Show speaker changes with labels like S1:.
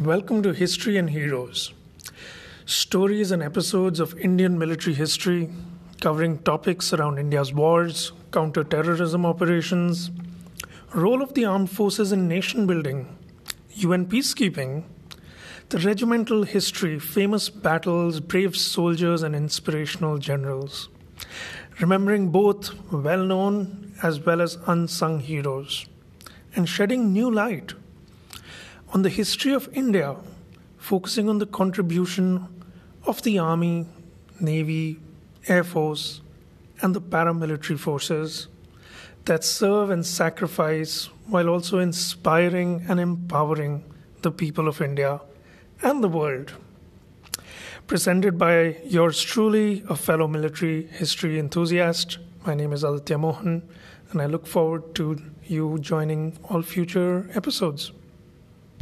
S1: Welcome to History and Heroes. Stories and episodes of Indian military history covering topics around India's wars, counter-terrorism operations, role of the armed forces in nation building, UN peacekeeping, the regimental history, famous battles, brave soldiers and inspirational generals. Remembering both well-known as well as unsung heroes and shedding new light on the history of India, focusing on the contribution of the Army, Navy, Air Force, and the paramilitary forces that serve and sacrifice while also inspiring and empowering the people of India and the world. Presented by yours truly, a fellow military history enthusiast. My name is Aditya Mohan, and I look forward to you joining all future episodes.